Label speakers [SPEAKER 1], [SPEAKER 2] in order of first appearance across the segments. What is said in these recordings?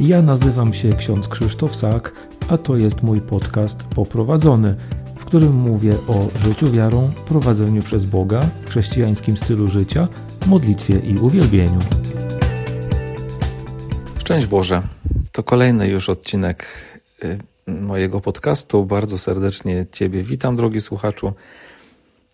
[SPEAKER 1] Ja nazywam się ksiądz Krzysztof Sak, a to jest mój podcast Poprowadzony, w którym mówię o życiu wiarą, prowadzeniu przez Boga, chrześcijańskim stylu życia, modlitwie i uwielbieniu.
[SPEAKER 2] Szczęść Boże. To kolejny już odcinek y, mojego podcastu. Bardzo serdecznie Ciebie witam, drogi słuchaczu,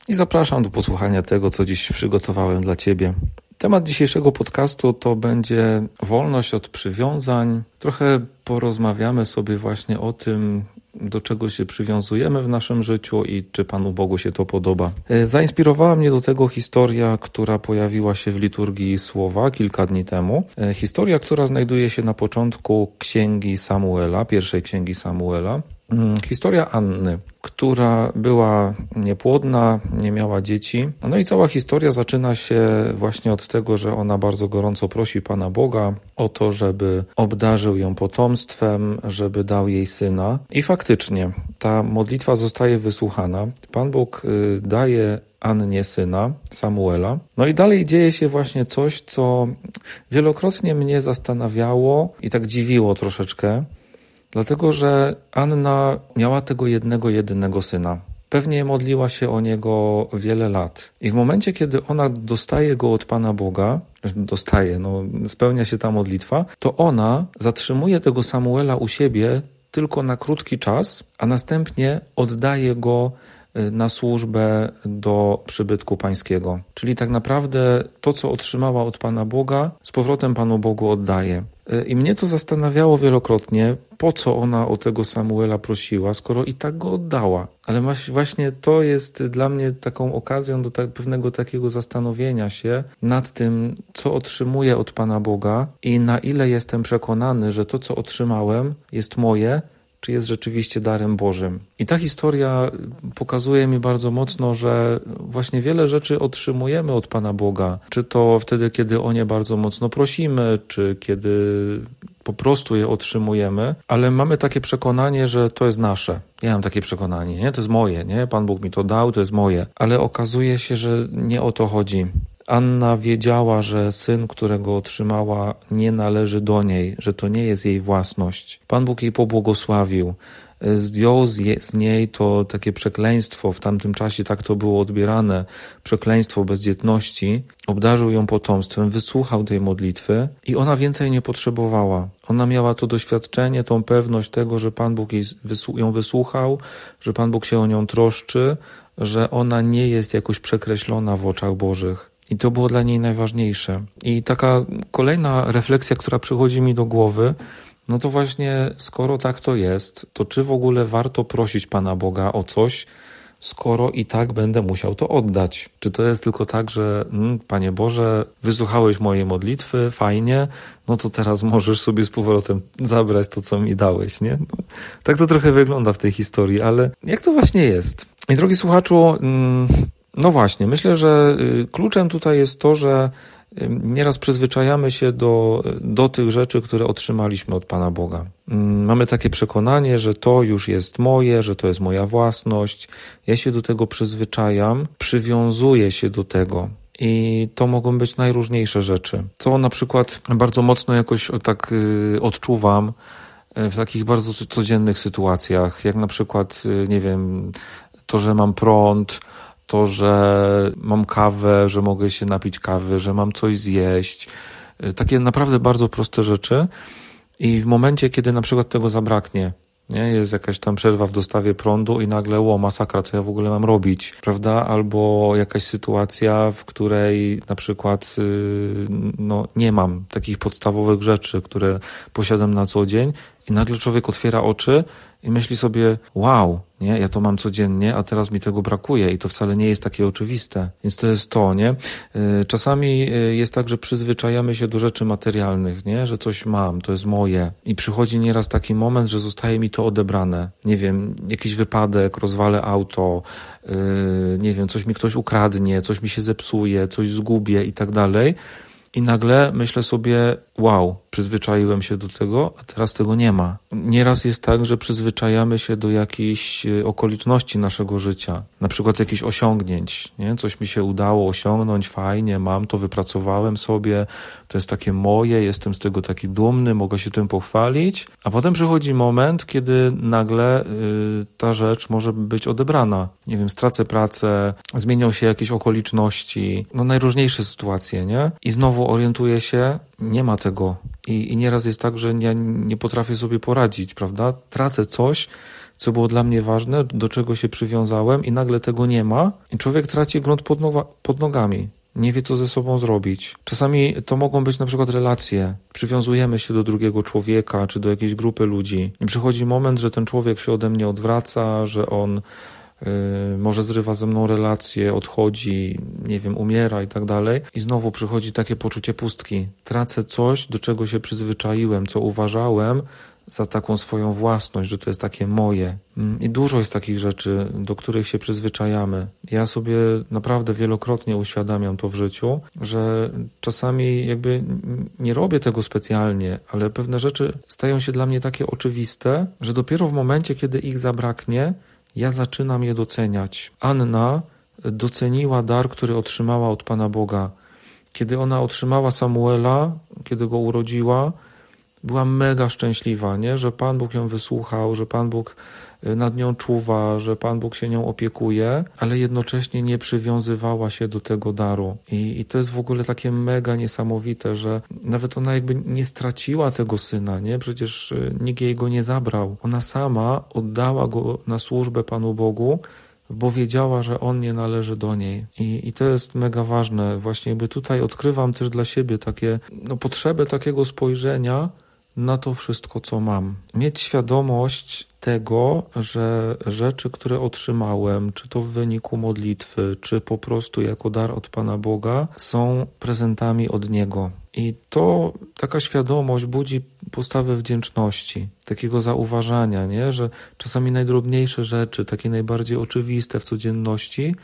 [SPEAKER 2] i zapraszam do posłuchania tego, co dziś przygotowałem dla Ciebie. Temat dzisiejszego podcastu to będzie wolność od przywiązań. Trochę porozmawiamy sobie właśnie o tym, do czego się przywiązujemy w naszym życiu i czy Panu Bogu się to podoba. E, zainspirowała mnie do tego historia, która pojawiła się w liturgii słowa kilka dni temu. E, historia, która znajduje się na początku księgi Samuela, pierwszej księgi Samuela. Mm, historia Anny, która była niepłodna, nie miała dzieci. No i cała historia zaczyna się właśnie od tego, że ona bardzo gorąco prosi Pana Boga o to, żeby obdarzył ją potomstwem, żeby dał jej syna. I faktycznie ta modlitwa zostaje wysłuchana. Pan Bóg y, daje Annie syna, Samuela. No i dalej dzieje się właśnie coś, co wielokrotnie mnie zastanawiało i tak dziwiło troszeczkę. Dlatego, że Anna miała tego jednego, jedynego syna. Pewnie modliła się o niego wiele lat. I w momencie, kiedy ona dostaje go od Pana Boga, dostaje, no, spełnia się ta modlitwa, to ona zatrzymuje tego Samuela u siebie tylko na krótki czas, a następnie oddaje go na służbę do przybytku pańskiego. Czyli tak naprawdę to, co otrzymała od Pana Boga, z powrotem Panu Bogu oddaje. I mnie to zastanawiało wielokrotnie, po co ona o tego Samuela prosiła, skoro i tak go oddała. Ale właśnie to jest dla mnie taką okazją do tak, pewnego takiego zastanowienia się nad tym, co otrzymuję od Pana Boga i na ile jestem przekonany, że to, co otrzymałem, jest moje, czy jest rzeczywiście darem Bożym. I ta historia pokazuje mi bardzo mocno, że właśnie wiele rzeczy otrzymujemy od Pana Boga. Czy to wtedy, kiedy o nie bardzo mocno prosimy, czy kiedy po prostu je otrzymujemy, ale mamy takie przekonanie, że to jest nasze. Ja mam takie przekonanie, nie? To jest moje, nie? Pan Bóg mi to dał, to jest moje. Ale okazuje się, że nie o to chodzi. Anna wiedziała, że syn, którego otrzymała, nie należy do niej, że to nie jest jej własność. Pan Bóg jej pobłogosławił. Zdjął z niej to takie przekleństwo, w tamtym czasie tak to było odbierane, przekleństwo bezdzietności, obdarzył ją potomstwem, wysłuchał tej modlitwy i ona więcej nie potrzebowała. Ona miała to doświadczenie, tą pewność tego, że Pan Bóg ją wysłuchał, że Pan Bóg się o nią troszczy, że ona nie jest jakoś przekreślona w oczach Bożych. I to było dla niej najważniejsze. I taka kolejna refleksja, która przychodzi mi do głowy, no to właśnie, skoro tak to jest, to czy w ogóle warto prosić Pana Boga o coś, skoro i tak będę musiał to oddać? Czy to jest tylko tak, że mm, Panie Boże, wysłuchałeś mojej modlitwy, fajnie, no to teraz możesz sobie z powrotem zabrać to, co mi dałeś, nie? No, tak to trochę wygląda w tej historii, ale jak to właśnie jest? I drogi słuchaczu, mm, no właśnie, myślę, że y, kluczem tutaj jest to, że y, nieraz przyzwyczajamy się do, do tych rzeczy, które otrzymaliśmy od Pana Boga. Mm, mamy takie przekonanie, że to już jest moje, że to jest moja własność. Ja się do tego przyzwyczajam, przywiązuję się do tego. I to mogą być najróżniejsze rzeczy. Co na przykład bardzo mocno jakoś tak y, odczuwam w takich bardzo codziennych sytuacjach, jak na przykład, nie wiem, to, że mam prąd, to, że mam kawę, że mogę się napić kawy, że mam coś zjeść. Y, takie naprawdę bardzo proste rzeczy. I w momencie, kiedy na przykład tego zabraknie, nie? Jest jakaś tam przerwa w dostawie prądu i nagle, ło, masakra, co ja w ogóle mam robić, prawda? Albo jakaś sytuacja, w której na przykład yy, no, nie mam takich podstawowych rzeczy, które posiadam na co dzień i nagle człowiek otwiera oczy i myśli sobie, wow, nie, ja to mam codziennie, a teraz mi tego brakuje i to wcale nie jest takie oczywiste. Więc to jest to, nie? Y, czasami y, jest tak, że przyzwyczajamy się do rzeczy materialnych, nie? Że coś mam, to jest moje. I przychodzi nieraz taki moment, że zostaje mi to odebrane. Nie wiem, jakiś wypadek, rozwalę auto, yy, nie wiem, coś mi ktoś ukradnie, coś mi się zepsuje, coś zgubię i tak dalej. I nagle myślę sobie, wow, przyzwyczaiłem się do tego, a teraz tego nie ma. Nieraz jest tak, że przyzwyczajamy się do jakichś e, okoliczności naszego życia, na przykład jakichś osiągnięć, nie? Coś mi się udało osiągnąć, fajnie, mam to, wypracowałem sobie, to jest takie moje, jestem z tego taki dumny, mogę się tym pochwalić, a potem przychodzi moment, kiedy nagle y, ta rzecz może być odebrana. Nie wiem, stracę pracę, zmienią się jakieś okoliczności, no najróżniejsze sytuacje, nie? I znowu orientuję się, nie ma tego. I, i nieraz jest tak, że ja nie potrafię sobie poradzić, prawda? Tracę coś, co było dla mnie ważne, do czego się przywiązałem i nagle tego nie ma i człowiek traci grunt pod, pod nogami. Nie wie, co ze sobą zrobić. Czasami to mogą być na przykład relacje. Przywiązujemy się do drugiego człowieka czy do jakiejś grupy ludzi. I przychodzi moment, że ten człowiek się ode mnie odwraca, że on może zrywa ze mną relacje, odchodzi, nie wiem, umiera i tak dalej. I znowu przychodzi takie poczucie pustki. Tracę coś, do czego się przyzwyczaiłem, co uważałem za taką swoją własność, że to jest takie moje. Mm, I dużo jest takich rzeczy, do których się przyzwyczajamy. Ja sobie naprawdę wielokrotnie uświadamiam to w życiu, że czasami jakby nie robię tego specjalnie, ale pewne rzeczy stają się dla mnie takie oczywiste, że dopiero w momencie, kiedy ich zabraknie, ja zaczynam je doceniać. Anna doceniła dar, który otrzymała od Pana Boga. Kiedy ona otrzymała Samuela, kiedy go urodziła, była mega szczęśliwa, nie? że Pan Bóg ją wysłuchał, że Pan Bóg y, nad nią czuwa, że Pan Bóg się nią opiekuje, ale jednocześnie nie przywiązywała się do tego daru. I, I to jest w ogóle takie mega niesamowite, że nawet ona jakby nie straciła tego syna, nie? Przecież y, nikt jej go nie zabrał. Ona sama oddała go na służbę Panu Bogu, bo wiedziała, że on nie należy do niej. I, I to jest mega ważne. Właśnie jakby tutaj odkrywam też dla siebie takie, no, potrzebę takiego spojrzenia, na to wszystko, co mam. Mieć świadomość tego, że rzeczy, które otrzymałem, czy to w wyniku modlitwy, czy po prostu jako dar od Pana Boga, są prezentami od Niego. I to taka świadomość budzi postawę wdzięczności, takiego zauważania, nie? że czasami najdrobniejsze rzeczy, takie najbardziej oczywiste w codzienności,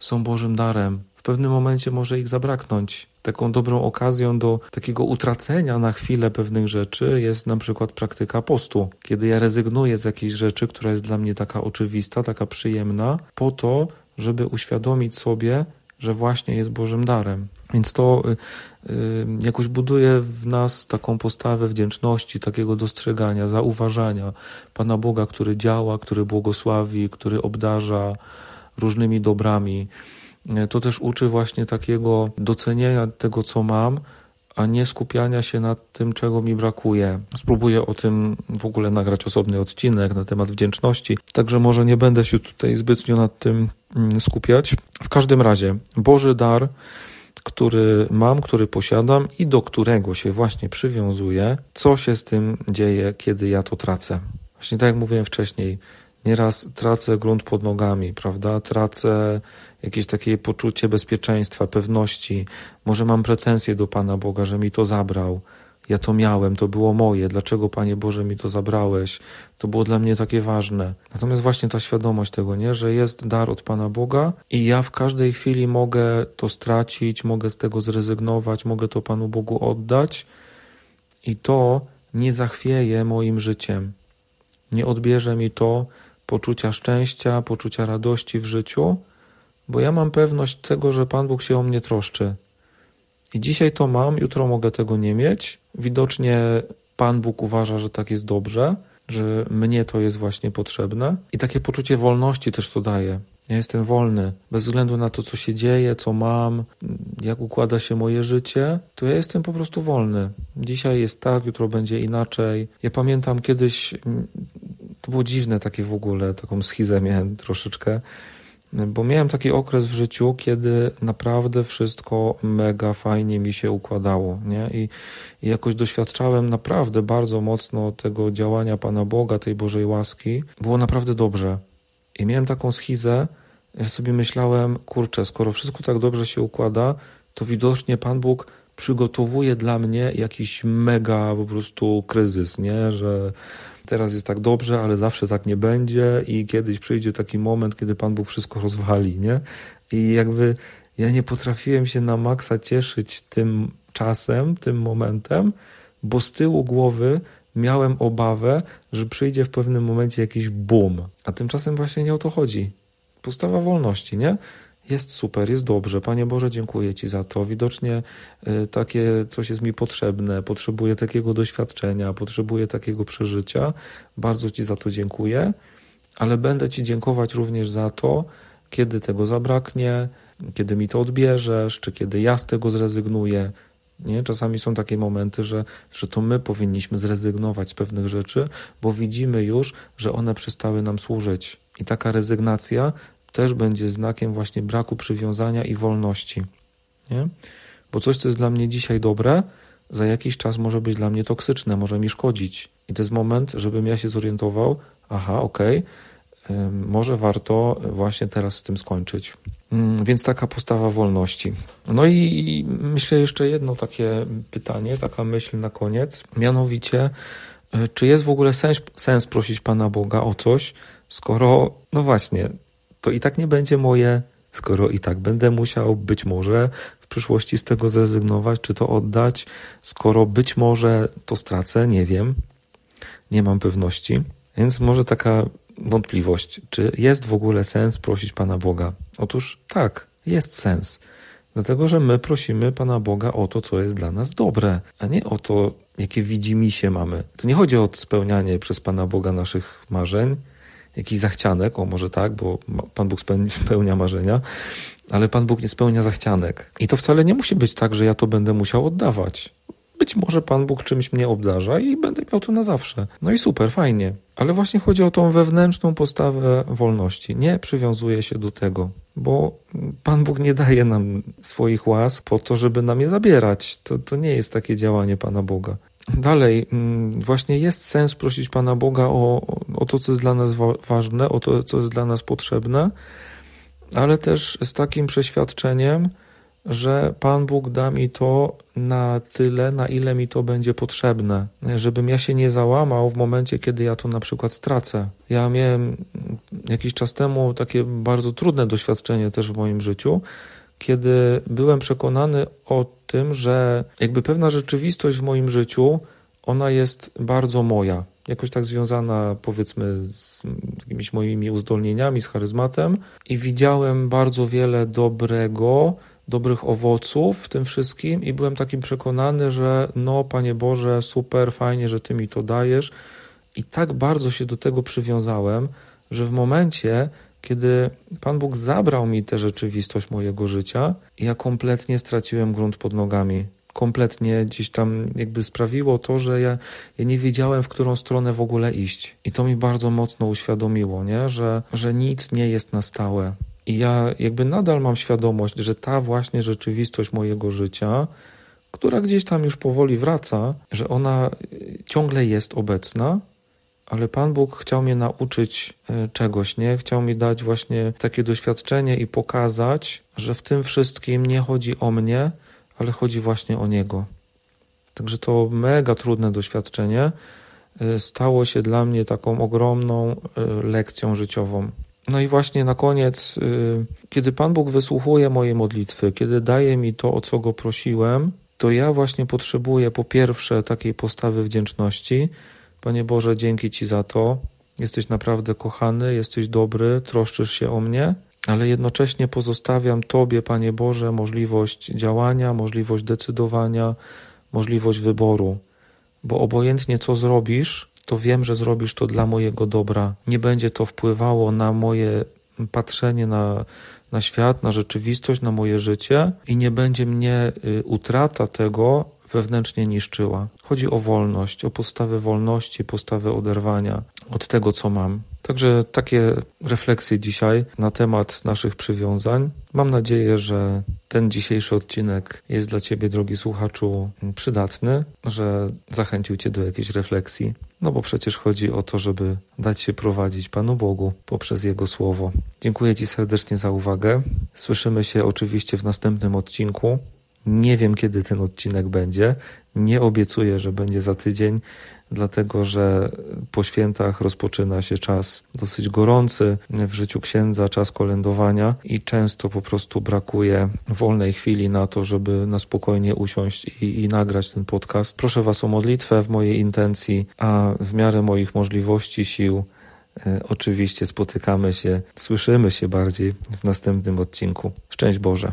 [SPEAKER 2] są Bożym darem. W pewnym momencie może ich zabraknąć. Taką dobrą okazją do takiego utracenia na chwilę pewnych rzeczy jest na przykład praktyka postu. Kiedy ja rezygnuję z jakiejś rzeczy, która jest dla mnie taka oczywista, taka przyjemna, po to, żeby uświadomić sobie, że właśnie jest Bożym darem. Więc to y, y, jakoś buduje w nas taką postawę wdzięczności, takiego dostrzegania, zauważania Pana Boga, który działa, który błogosławi, który obdarza różnymi dobrami. To też uczy właśnie takiego docenienia tego, co mam, a nie skupiania się nad tym, czego mi brakuje. Spróbuję o tym w ogóle nagrać osobny odcinek na temat wdzięczności, także może nie będę się tutaj zbytnio nad tym mm, skupiać. W każdym razie, Boży dar, który mam, który posiadam i do którego się właśnie przywiązuję, co się z tym dzieje, kiedy ja to tracę. Właśnie tak jak mówiłem wcześniej, Nieraz tracę grunt pod nogami, prawda? Tracę jakieś takie poczucie bezpieczeństwa, pewności. Może mam pretensje do Pana Boga, że mi to zabrał. Ja to miałem, to było moje. Dlaczego, Panie Boże, mi to zabrałeś? To było dla mnie takie ważne. Natomiast właśnie ta świadomość tego, nie? że jest dar od Pana Boga i ja w każdej chwili mogę to stracić, mogę z tego zrezygnować, mogę to Panu Bogu oddać i to nie zachwieje moim życiem. Nie odbierze mi to poczucia szczęścia, poczucia radości w życiu, bo ja mam pewność tego, że Pan Bóg się o mnie troszczy. I dzisiaj to mam, jutro mogę tego nie mieć. Widocznie Pan Bóg uważa, że tak jest dobrze, że mnie to jest właśnie potrzebne. I takie poczucie wolności też to daje. Ja jestem wolny, bez względu na to, co się dzieje, co mam, jak układa się moje życie, to ja jestem po prostu wolny. Dzisiaj jest tak, jutro będzie inaczej. Ja pamiętam kiedyś to było dziwne takie w ogóle, taką schizę miałem troszeczkę, bo miałem taki okres w życiu, kiedy naprawdę wszystko mega fajnie mi się układało, nie? I, i jakoś doświadczałem naprawdę bardzo mocno tego działania Pana Boga, tej Bożej łaski. Było naprawdę dobrze. I miałem taką schizę, ja sobie myślałem, kurczę, skoro wszystko tak dobrze się układa, to widocznie Pan Bóg przygotowuje dla mnie jakiś mega po prostu kryzys, nie? Że teraz jest tak dobrze, ale zawsze tak nie będzie i kiedyś przyjdzie taki moment, kiedy Pan Bóg wszystko rozwali, nie? I jakby ja nie potrafiłem się na maksa cieszyć tym
[SPEAKER 1] czasem, tym momentem, bo z tyłu głowy miałem obawę, że przyjdzie w pewnym momencie jakiś boom. A tymczasem właśnie nie o to chodzi. Postawa wolności, nie? Jest super, jest dobrze. Panie Boże, dziękuję Ci za to. Widocznie y, takie coś jest mi potrzebne. Potrzebuję takiego doświadczenia, potrzebuję takiego przeżycia. Bardzo Ci za to dziękuję, ale będę Ci dziękować również za to, kiedy tego zabraknie, kiedy mi to odbierzesz, czy kiedy ja z tego zrezygnuję. Nie? Czasami są takie momenty, że, że to my powinniśmy zrezygnować z pewnych rzeczy, bo widzimy już, że one przestały nam służyć. I taka rezygnacja też będzie znakiem właśnie braku przywiązania i wolności. Nie? Bo coś, co jest dla mnie dzisiaj dobre, za jakiś czas może być dla mnie toksyczne, może mi szkodzić. I to jest moment, żebym ja się zorientował, aha, okej, okay, może warto właśnie teraz z tym skończyć. Mm, więc taka postawa wolności. No i myślę jeszcze jedno takie pytanie, taka myśl na koniec, mianowicie, e, czy jest w ogóle sens, sens prosić Pana Boga o coś, skoro, no właśnie, to i tak nie będzie moje, skoro i tak będę musiał być może w przyszłości z tego zrezygnować, czy to oddać, skoro być może to stracę, nie wiem, nie mam pewności. Więc może taka wątpliwość, czy jest w ogóle sens prosić Pana Boga? Otóż tak, jest sens. Dlatego, że my prosimy Pana Boga o to, co jest dla nas dobre, a nie o to, jakie widzimisię mamy. To nie chodzi o spełnianie przez Pana Boga naszych marzeń, jakiś zachcianek, o może tak, bo Pan Bóg spełnia marzenia, ale Pan Bóg nie spełnia zachcianek. I to wcale nie musi być tak, że ja to będę musiał oddawać. Być może Pan Bóg czymś mnie obdarza i będę miał to na zawsze. No i super, fajnie. Ale właśnie chodzi o tą wewnętrzną postawę wolności. Nie przywiązuję się do tego, bo Pan Bóg nie daje nam swoich łask po to, żeby nam je zabierać. To, to nie jest takie działanie Pana Boga. Dalej, mm, właśnie jest sens prosić Pana Boga o, o to, co jest dla nas ważne, o to, co jest dla nas potrzebne, ale też z takim przeświadczeniem, że Pan Bóg da mi to na tyle, na ile mi to będzie potrzebne, żebym ja się nie załamał w momencie, kiedy ja to na przykład stracę. Ja miałem jakiś czas temu takie bardzo trudne doświadczenie też w moim życiu, kiedy byłem przekonany o tym, że jakby pewna rzeczywistość w moim życiu, ona jest bardzo moja, jakoś tak związana powiedzmy z jakimiś moimi uzdolnieniami, z charyzmatem i widziałem bardzo wiele dobrego, dobrych owoców w tym wszystkim i byłem takim przekonany, że no Panie Boże, super, fajnie, że Ty mi to dajesz i tak bardzo się do tego przywiązałem, że w momencie, kiedy Pan Bóg zabrał mi tę rzeczywistość mojego życia, ja kompletnie straciłem grunt pod nogami. Kompletnie gdzieś tam jakby sprawiło to, że ja, ja nie wiedziałem, w którą stronę w ogóle iść. I to mi bardzo mocno uświadomiło, nie? Że, że nic nie jest na stałe. I ja jakby nadal mam świadomość, że ta właśnie rzeczywistość mojego życia, która gdzieś tam już powoli wraca, że ona ciągle jest obecna, ale Pan Bóg chciał mnie nauczyć e, czegoś, nie? Chciał mi dać właśnie takie doświadczenie i pokazać, że w tym wszystkim nie chodzi o mnie, ale chodzi właśnie o Niego. Także to mega trudne doświadczenie e, stało się dla mnie taką ogromną e, lekcją życiową. No i właśnie na koniec, kiedy Pan Bóg wysłuchuje moje modlitwy, kiedy daje mi to, o co go prosiłem, to ja właśnie potrzebuję po pierwsze takiej postawy wdzięczności, Panie Boże, dzięki Ci za to. Jesteś naprawdę kochany, jesteś dobry, troszczysz się o mnie, ale jednocześnie pozostawiam Tobie, Panie Boże, możliwość działania, możliwość decydowania, możliwość wyboru, bo obojętnie co zrobisz, to wiem, że zrobisz to dla mojego dobra. Nie będzie to wpływało na moje patrzenie na, na świat, na rzeczywistość, na moje życie i nie będzie mnie y, utrata tego wewnętrznie niszczyła. Chodzi o wolność, o postawę wolności, postawę oderwania od tego, co mam. Także takie refleksje dzisiaj na temat naszych przywiązań. Mam nadzieję, że ten dzisiejszy odcinek jest dla Ciebie, drogi słuchaczu, przydatny, że zachęcił Cię do jakiejś refleksji. No bo przecież chodzi o to, żeby dać się prowadzić Panu Bogu poprzez Jego Słowo. Dziękuję Ci serdecznie za uwagę. Słyszymy się oczywiście w następnym odcinku.
[SPEAKER 2] Nie wiem, kiedy ten odcinek będzie. Nie obiecuję, że będzie za tydzień, dlatego że po świętach rozpoczyna się czas dosyć gorący w życiu księdza, czas kolędowania i często po prostu brakuje wolnej chwili na to, żeby na spokojnie usiąść i, i nagrać ten podcast. Proszę Was o modlitwę w mojej intencji, a w miarę moich możliwości, sił, e, Oczywiście spotykamy się, słyszymy się bardziej w następnym odcinku. Szczęść Boże.